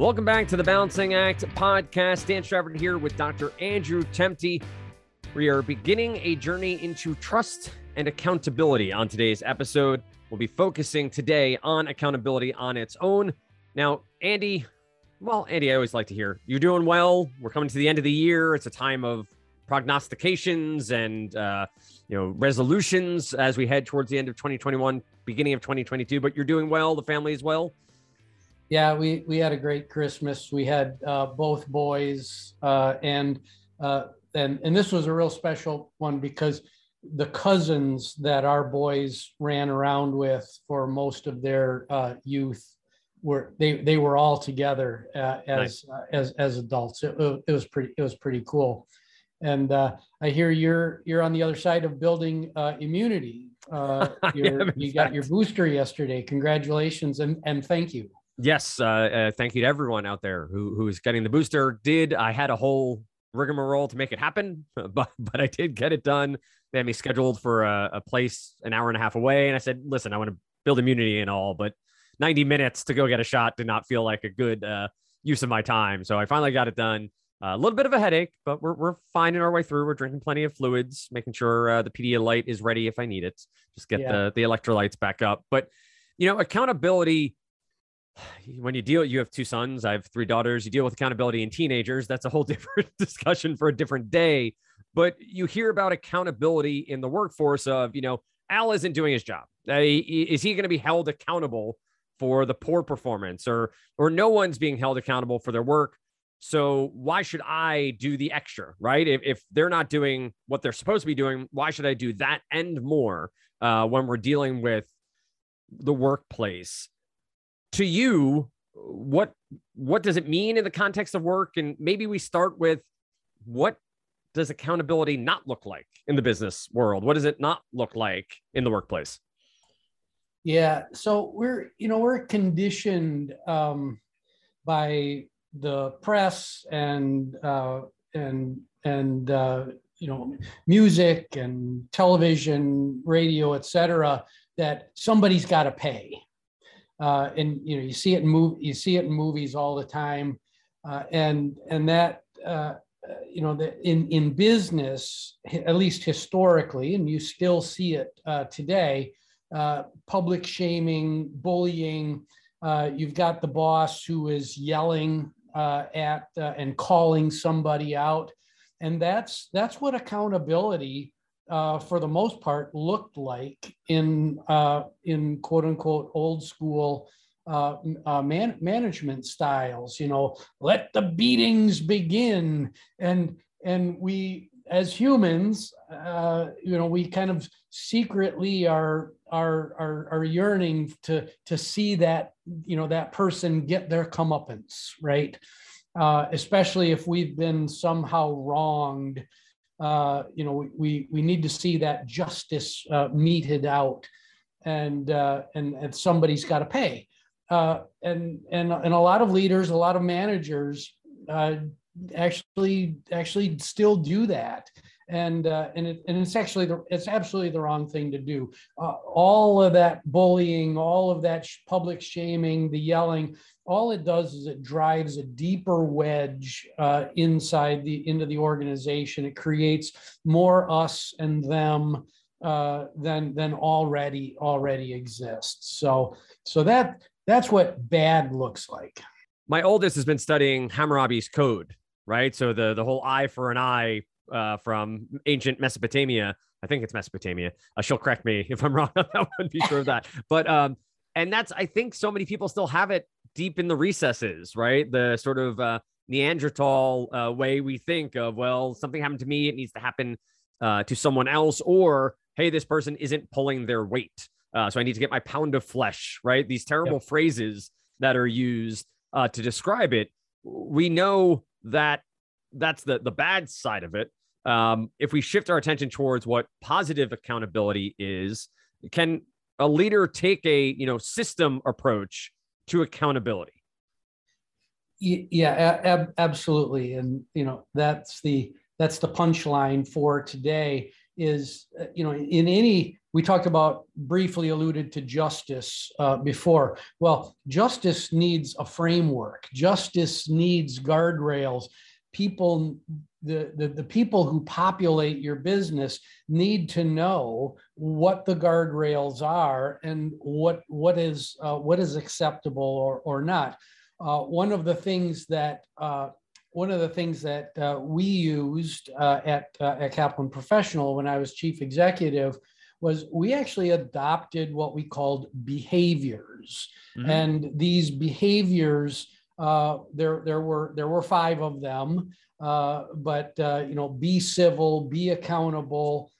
Welcome back to the Balancing Act podcast. Dan Strafford here with Dr. Andrew Temte. We are beginning a journey into trust and accountability on today's episode. We'll be focusing today on accountability on its own. Now, Andy, well, Andy, I always like to hear you're doing well. We're coming to the end of the year. It's a time of prognostications and uh, you know resolutions as we head towards the end of 2021, beginning of 2022. But you're doing well. The family is well. Yeah, we we had a great Christmas. We had uh, both boys, uh, and uh, and and this was a real special one because the cousins that our boys ran around with for most of their uh, youth were they they were all together uh, as nice. uh, as as adults. It, it, was pretty it was pretty cool. And uh, I hear you're you're on the other side of building uh, immunity. Uh, you got your booster yesterday. Congratulations and and thank you. Yes, uh, uh, thank you to everyone out there who who is getting the booster. Did I had a whole rigmarole to make it happen, but but I did get it done. They had me scheduled for a, a place an hour and a half away, and I said, "Listen, I want to build immunity and all, but 90 minutes to go get a shot did not feel like a good uh, use of my time." So I finally got it done. Uh, a little bit of a headache, but we're we're finding our way through. We're drinking plenty of fluids, making sure uh, the Pedialyte is ready if I need it. Just get yeah. the the electrolytes back up. But you know, accountability when you deal, you have two sons. I have three daughters. You deal with accountability in teenagers. That's a whole different discussion for a different day. But you hear about accountability in the workforce of, you know, Al isn't doing his job. Uh, is he going to be held accountable for the poor performance, or or no one's being held accountable for their work? So why should I do the extra, right? If, if they're not doing what they're supposed to be doing, why should I do that and more uh, when we're dealing with the workplace? To you, what what does it mean in the context of work? And maybe we start with what does accountability not look like in the business world? What does it not look like in the workplace? Yeah, so we're you know we're conditioned um, by the press and uh, and and uh, you know music and television, radio, etc. That somebody's got to pay, uh, and you know you see it you see it in movies all the time, uh, and and that uh, you know that in in business at least historically, and you still see it uh, today, uh, public shaming, bullying. Uh, you've got the boss who is yelling at and calling somebody out, and that's that's what accountability uh, for the most part, looked like in uh, in quote unquote old school uh, uh, man- management styles. You know, let the beatings begin, and and we as humans, uh, you know, we kind of secretly are are are, are yearning to to see that you know that person get their comeuppance, right? Uh, especially if we've been somehow wronged uh, you know, we we need to see that justice uh, meted out, and uh, and and somebody's got to pay, uh, and and and a lot of leaders, a lot of managers, uh, actually actually still do that, and uh, and it, and it's actually the, it's absolutely the wrong thing to do. Uh, all of that bullying, all of that sh- public shaming, the yelling, all it does is it drives a deeper wedge uh, inside the into the organization. It creates more us and them uh, than than already already exists. So so that that's what bad looks like. My oldest has been studying Hammurabi's code, right? So the the whole eye for an eye uh, from ancient Mesopotamia. I think it's Mesopotamia. Uh, she'll correct me if I'm wrong on that one. Be sure of that. But um, and that's I think so many people still have it deep in the recesses, right? The sort of uh, Neanderthal uh, way we think of, well, something happened to me, it needs to happen uh, to someone else, or hey, this person isn't pulling their weight, uh, so I need to get my pound of flesh, right? These terrible yep. phrases that are used uh, to describe it. We know that that's the the bad side of it. Um, if we shift our attention towards what positive accountability is, can a leader take a you know system approach to accountability? Yeah, ab- absolutely, and you know that's the that's the punchline for today is uh, you know in any we talked about briefly alluded to justice uh, before. Well justice needs a framework. Justice needs guardrails. People the, the, the people who populate your business need to know what the guardrails are and what what is uh, what is acceptable or, or not uh, one of the things that uh, one of the things that uh, we used uh, at, uh, at Kaplan Professional when I was chief executive was we actually adopted what we called behaviors. Mm-hmm. And these behaviors, uh, there, there, were, there were five of them, uh, but uh, you know, be civil, be accountable,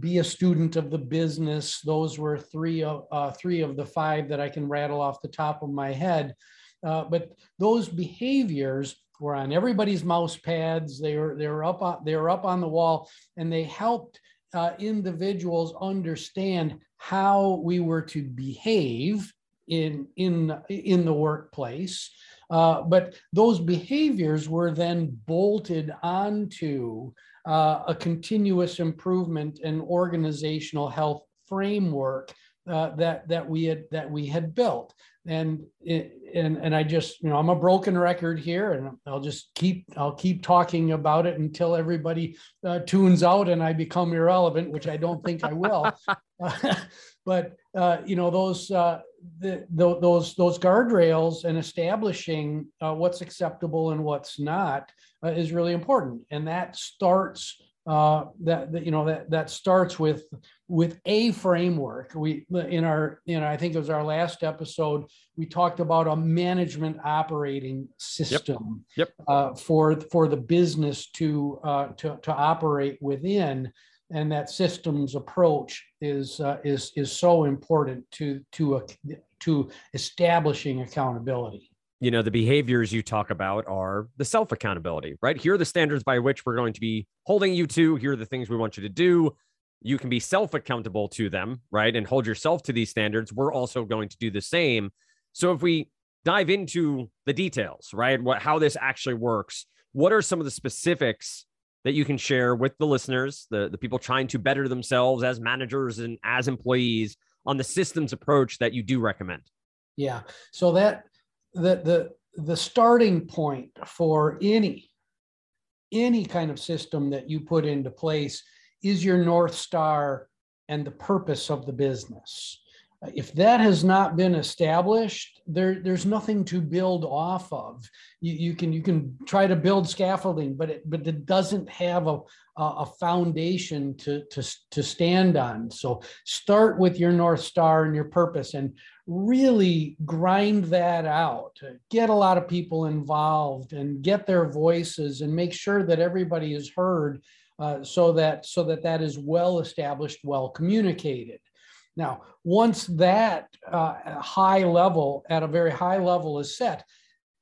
be a student of the business. Those were three of, three of the five that I can rattle off the top of my head. but those behaviors were on everybody's mouse pads. They were they were up on they were up on the wall, and they helped uh, individuals understand how we were to behave in in in the workplace. Uh, but those behaviors were then bolted onto uh, a continuous improvement and organizational health framework uh, that that we had that we had built and it, and and I just you know I'm a broken record here, and I'll just keep I'll keep talking about it until everybody uh, tunes out and I become irrelevant, which I don't think I will. uh, but uh, you know those uh, the, the, those those guardrails and establishing uh, what's acceptable and what's not uh, is really important, and that starts uh, that, that, you know that that starts with with a framework. We in our you know I think it was our last episode we talked about a management operating system yep. Yep. Uh, for for the business to uh, to to operate within, and that systems approach is uh, is is so important to to a, to establishing accountability. You know the behaviors you talk about are the self accountability right? Here are the standards by which we're going to be holding you to. Here are the things we want you to do. You can be self accountable to them right? And hold yourself to these standards. We're also going to do the same. So if we dive into the details right? What how this actually works what are some of the specifics that you can share with the listeners the, the people trying to better themselves as managers and as employees on the systems approach that you do recommend. Yeah. So that the the the starting point for any any kind of system that you put into place is your north star and the purpose of the business if that has not been established there there's nothing to build off of. You, you can you can try to build scaffolding but it but it doesn't have a a foundation to to to stand on. So start with your north star and your purpose and really grind that out. Get a lot of people involved and get their voices and make sure that everybody is heard uh, so that so that that is well established well communicated now, once that uh, high level, at a very high level, is set,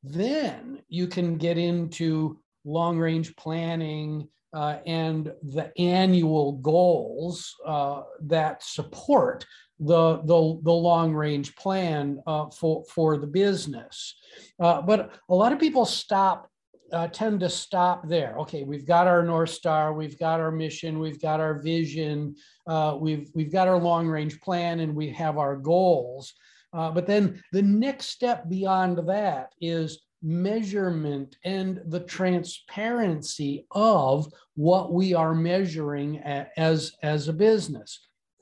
then you can get into long range planning uh, and the annual goals uh, that support the, the, the long range plan uh, for, for the business. Uh, but a lot of people stop uh, tend to stop there. Okay, we've got our North Star, we've got our mission, we've got our vision, uh, we've, we've got our long range plan, and we have our goals. Uh, but then the next step beyond that is measurement and the transparency of what we are measuring as, as a business.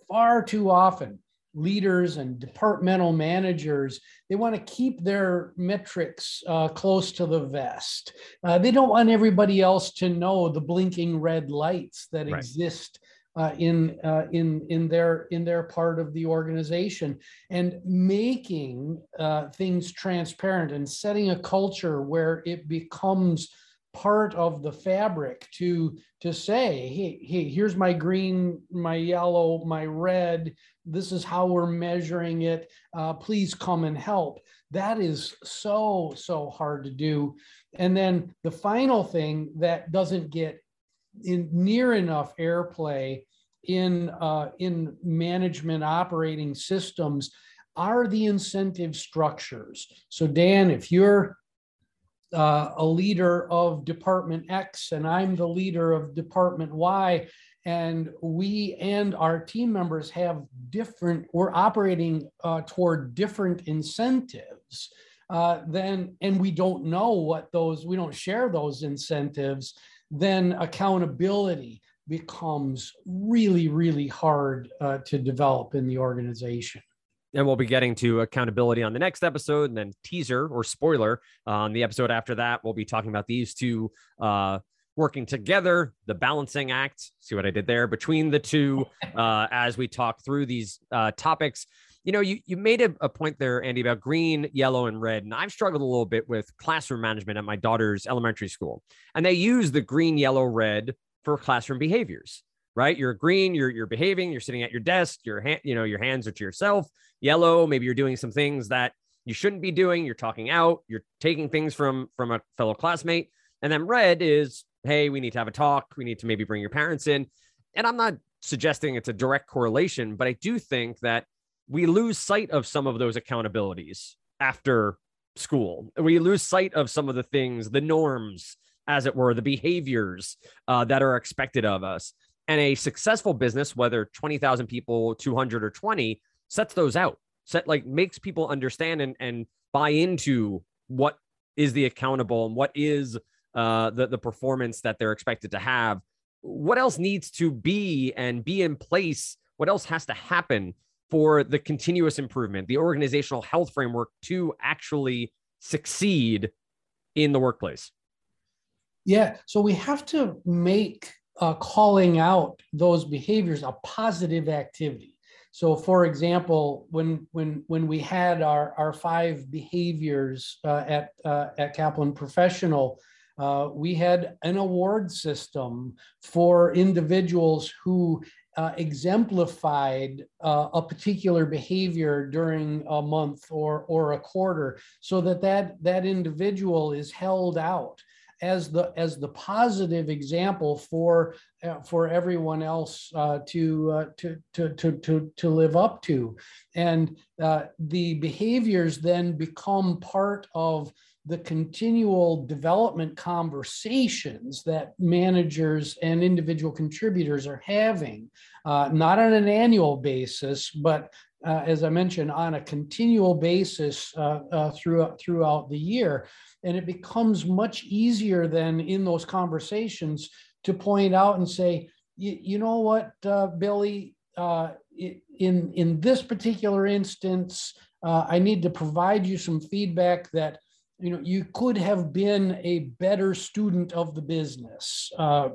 Far too often, leaders and departmental managers they want to keep their metrics uh, close to the vest uh, they don't want everybody else to know the blinking red lights that right. exist uh, in uh, in in their in their part of the organization. And making uh, things transparent and setting a culture where it becomes part of the fabric to to say hey hey here's my green my yellow my red. This is how we're measuring it. Uh, please come and help. That is so so hard to do. And then the final thing that doesn't get in near enough airplay in uh, in management operating systems are the incentive structures. So dan if you're uh, a leader of Department X and I'm the leader of Department Y, and we and our team members have different we're operating uh, toward different incentives uh, then and we don't know what those we don't share those incentives then accountability becomes really really hard uh, to develop in the organization and we'll be getting to accountability on the next episode and then teaser or spoiler on the episode after that we'll be talking about these two uh, working together, the balancing act. See what I did there between the two uh, as we talk through these uh, topics. You know, you, you made a, a, point there, Andy, about green, yellow, and red. And I've struggled a little bit with classroom management at my daughter's elementary school. And they use the green, yellow, red for classroom behaviors, right? You're green, you're, you're behaving, you're sitting at your desk, your hand, you know, your hands are to yourself. Yellow, maybe you're doing some things that you shouldn't be doing. You're talking out, you're taking things from from a fellow classmate. And then red is hey, we need to have a talk. We need to maybe bring your parents in. And I'm not suggesting it's a direct correlation, but I do think that we lose sight of some of those accountabilities after school. We lose sight of some of the things, the norms, as it were, the behaviors uh, that are expected of us. And a successful business, whether 20,000 people, 200 or 20, sets those out, set like makes people understand and, and buy into what is the accountable and what is uh, the, the performance that they're expected to have. What else needs to be and be in place? What else has to happen for the continuous improvement, the organizational health framework to actually succeed in the workplace? Yeah, so we have to make uh, calling out those behaviors a positive activity. So, for example, when when when we had our our five behaviors uh, at uh, at Kaplan Professional, uh, we had an award system for individuals who uh, exemplified uh, a particular behavior during a month or, or a quarter so that, that that individual is held out as the as the positive example for uh, for everyone else uh, to, uh, to, to to to to live up to, and uh, the behaviors then become part of the continual development conversations that managers and individual contributors are having, uh, not on an annual basis, but uh, as I mentioned, on a continual basis uh, uh throughout throughout the year, and it becomes much easier than in those conversations to point out and say, you know what, uh, Billy, uh, in in this particular instance, I need to provide you some feedback that you know you could have been a better student of the business. Uh,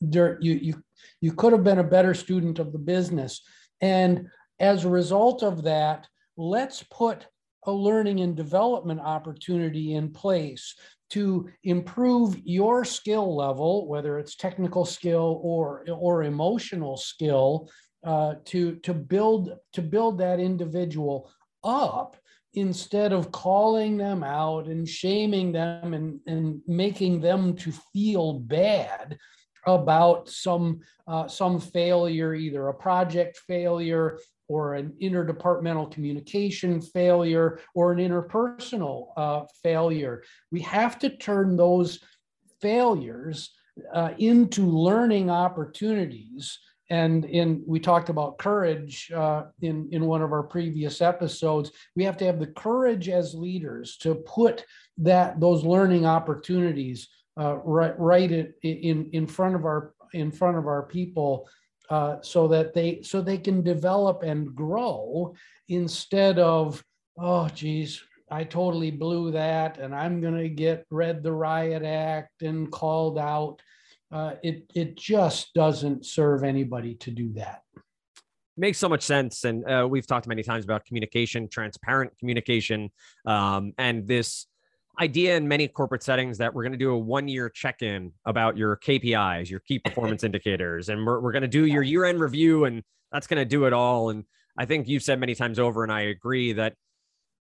there, you, you you could have been a better student of the business. And as a result of that let's put a learning and development opportunity in place to improve your skill level whether it's technical skill or or emotional skill uh, to to build to build that individual up instead of calling them out and shaming them and, and making them to feel bad about some uh, some failure, either a project failure or an interdepartmental communication failure or an interpersonal uh, failure. We have to turn those failures uh, into learning opportunities and in we talked about courage uh, in in one of our previous episodes. We have to have the courage as leaders to put that those learning opportunities uh, right right in in front of our in front of our people uh, so that they so they can develop and grow instead of oh geez I totally blew that and I'm going to get read the riot act and called out uh, it it just doesn't serve anybody to do that. Makes so much sense, and uh, we've talked many times about communication, transparent communication, um, and this idea in many corporate settings that we're going to do a one year check in about your KPIs, your key performance indicators, and we're, we're going to do your year end review, and that's going to do it all. And I think you've said many times over, and I agree that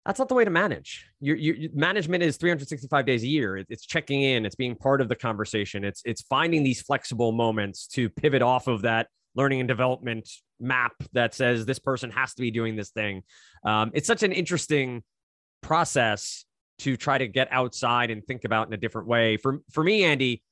that's not the way to manage. Your, your management is 365 days a year. It's checking in. It's being part of the conversation. It's it's finding these flexible moments to pivot off of that learning and development map that says this person has to be doing this thing. Um, it's such an interesting process to try to get outside and think about in a different way. For for me, Andy,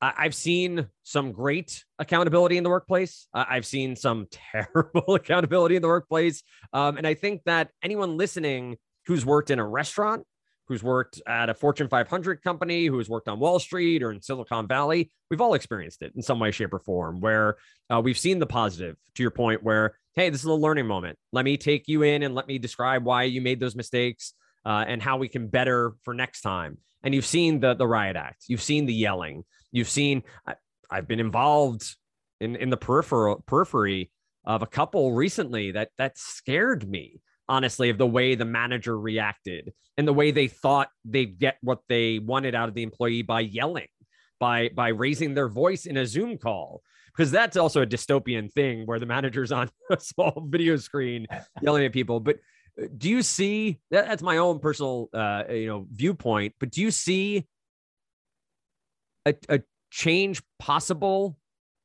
I've seen some great accountability in the workplace. I've seen some terrible accountability in the workplace. Um, and I think that anyone listening who's worked in a restaurant, who's worked at a Fortune 500 company, who's worked on Wall Street or in Silicon Valley, we've all experienced it in some way, shape, or form where uh, we've seen the positive to your point, where, hey, this is a learning moment. Let me take you in and let me describe why you made those mistakes uh, and how we can better for next time. And you've seen the, the riot act, you've seen the yelling, you've seen, I, I've been involved in, in the peripheral periphery of a couple recently that that scared me honestly, of the way the manager reacted and the way they thought they'd get what they wanted out of the employee by yelling, by by raising their voice in a Zoom call. Because that's also a dystopian thing where the manager's on a small video screen yelling at people. But uh, do you see that, that's my own personal uh, you know viewpoint, but do you see a, a change possible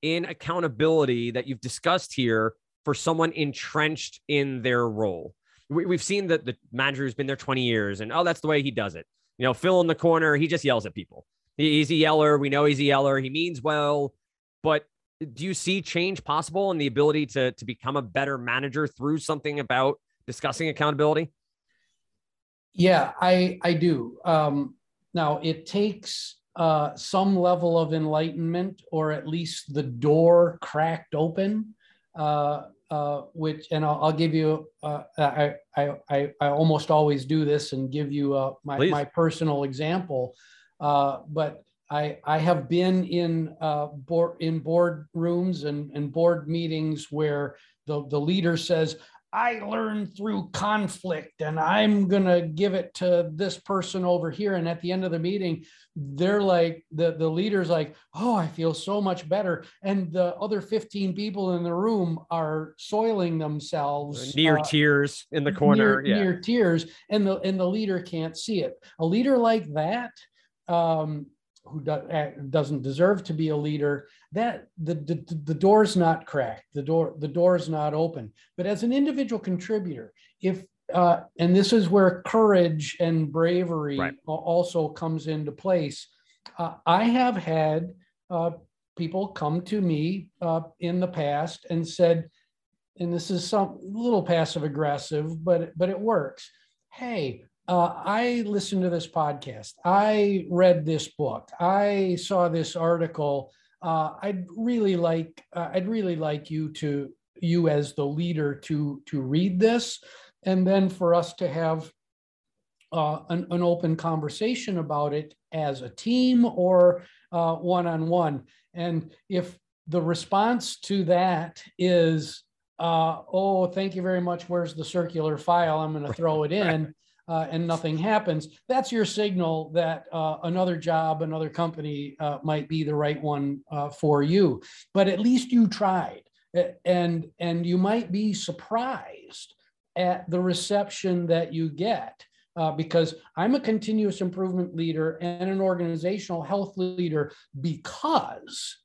in accountability that you've discussed here for someone entrenched in their role? we, have seen that the manager who's been there 20 years and oh, that's the way he does it. You know, Phil in the corner, he just yells at people. He's a yeller. We know he's a yeller. He means well, but do you see change possible and the ability to to become a better manager through something about discussing accountability? Yeah, I I do. Um, now it takes uh, some level of enlightenment, or at least the door cracked open. Uh, uh, which, and I'll, I'll give you, uh, I, I, I, I, almost always do this and give you uh, my, my personal example. Uh, but I, I have been in uh, board in board rooms and, and board meetings where the, the leader says, I learned through conflict and I'm going to give it to this person over here. And at the end of the meeting, they're like, the, the leader's like, oh, I feel so much better. And the other 15 people in the room are soiling themselves near uh, tears in the corner. Near, yeah. near tears. And the, and the leader can't see it. A leader like that, um, who do, uh, doesn't deserve to be a leader that the, the the door's not cracked the door the door's not open but as an individual contributor if uh, and this is where courage and bravery right. also comes into place uh, i have had uh, people come to me uh, in the past and said and this is some little passive aggressive but but it works hey uh, I listened to this podcast. I read this book. I saw this article. Uh, I'd really like uh, I'd really like you to you as the leader to to read this, and then for us to have uh, an, an, open conversation about it as a team or one on one. And if the response to that is, uh, "Oh, thank you very much. Where's the circular file? I'm going to throw it in." Uh, and nothing happens, that's your signal that uh, another job, another company uh, might be the right one uh, for you. But at least you tried, and and you might be surprised at the reception that you get. Uh, because I'm a continuous improvement leader and an organizational health leader because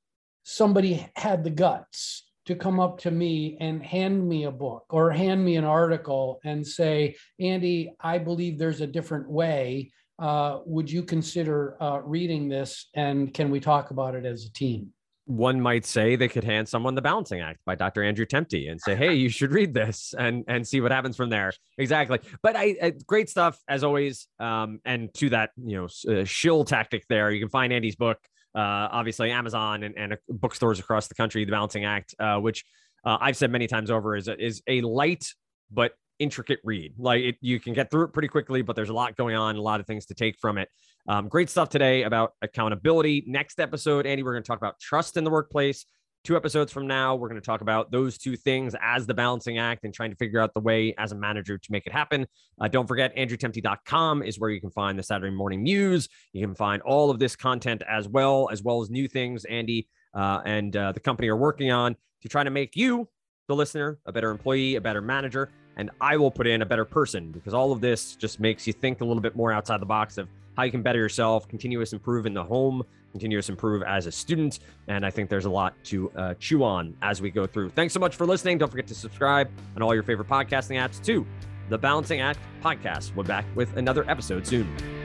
somebody had the guts to come up to me and hand me a book or hand me an article and say, Andy, I believe there's a different way. Uh, would you consider uh, reading this and can we talk about it as a team? One might say they could hand someone The Balancing Act by Dr. Andrew Temte and say, "Hey, you should read this and and see what happens from there." Exactly. But I, I great stuff as always. Um, and to that, you know, uh, shill tactic there, you can find Andy's book uh, obviously Amazon and, and bookstores across the country, The Balancing Act, uh, which uh, I've said many times over is a, is a light but intricate read. Like it, you can get through it pretty quickly, but there's a lot going on, a lot of things to take from it. Um, great stuff today about accountability. Next episode, Andy, we're going to talk about trust in the workplace two episodes from now, we're going to talk about those two things as the balancing act and trying to figure out the way as a manager to make it happen. Uh, don't forget, andrewtemte.com is where you can find the Saturday morning news. You can find all of this content as well, as well as new things Andy uh, and uh, the company are working on to try to make you, the listener, a better employee, a better manager. And I will put in a better person because all of this just makes you think a little bit more outside the box of how you can better yourself, continuous improve in the home, continuous improve as a student. And I think there's a lot to uh, chew on as we go through. Thanks so much for listening. Don't forget to subscribe on all your favorite podcasting apps to the Balancing Act podcast. We're back with another episode soon.